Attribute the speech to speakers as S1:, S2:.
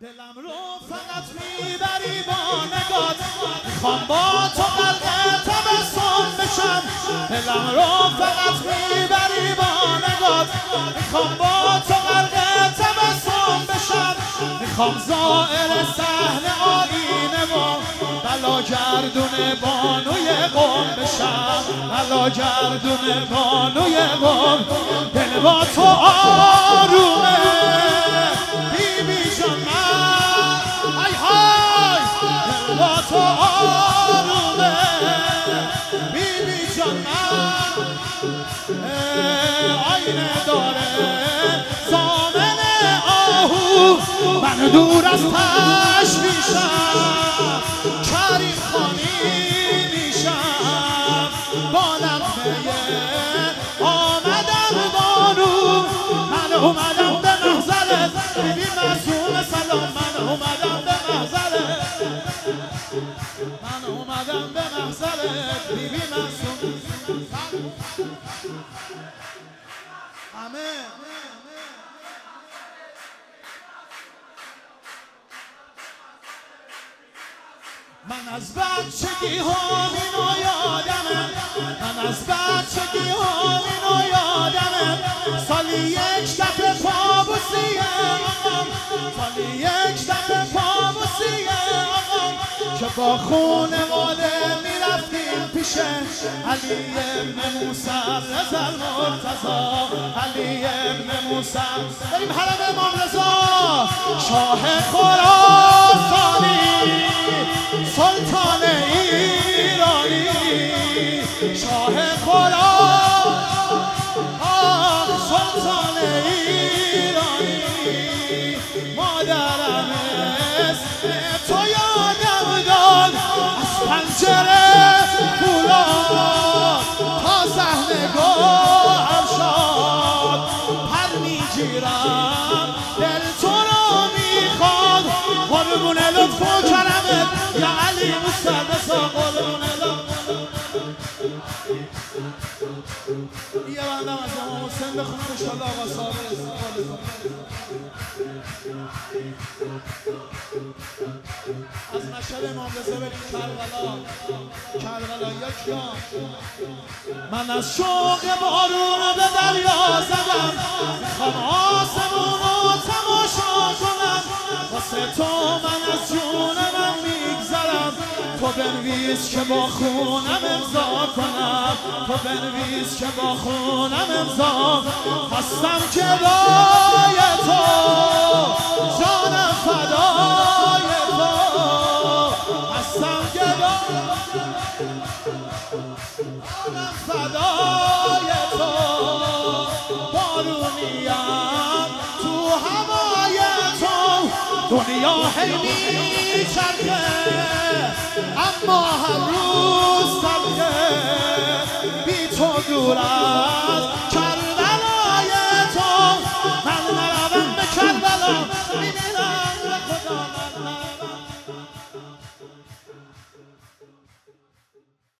S1: دلم رو فقط می‌بری با نگات. می‌خوام با تو قلق تبسم بشم. دلم رو فقط می‌بری با نگات. می‌خوام با تو قلق تبسم بشم. می‌خوام زائر سهل آینه با بلا گردون بانوی قوم بشم. بلا گردون بانوی قوم. دل با تو آرومه. تو آرومه بیبی جان آینه داره زامن آهو من دور از تشویشم اومدم به محضرت بیبی مسئول همه من از بچگی همینو یادمه من از بچگی همینو یادمه سالی یک دفعه پابوسیه سالی یک که با خونواده می‌رفتیم پیش علی ابن موسی رضا مرتضا علی ابن موسی. بریم حرم امام رضا. شاه خراسانی. سلطان گوهر شاد پر می‌گیرم دل تو رو می‌خواد قربون لطف و یا علی مصطفی قربون یه بندم از امام انشالله آقا از مشهد امام رضا بریم کربلا. من از شوق بارون به دریا زدم. می‌خوام آسمون رو تماشا کنم. واسه تو من از جونم میگذرم. تو بنویس که با خونم امضا کنم. تو بنویس که با خونم امضا هستم که دای تو. من فدای تو بارونیم تو هوای تو دنیا هی چرخه اما هم روز سبکه. بی تو دور از کربلای تو. من نروم به کربلا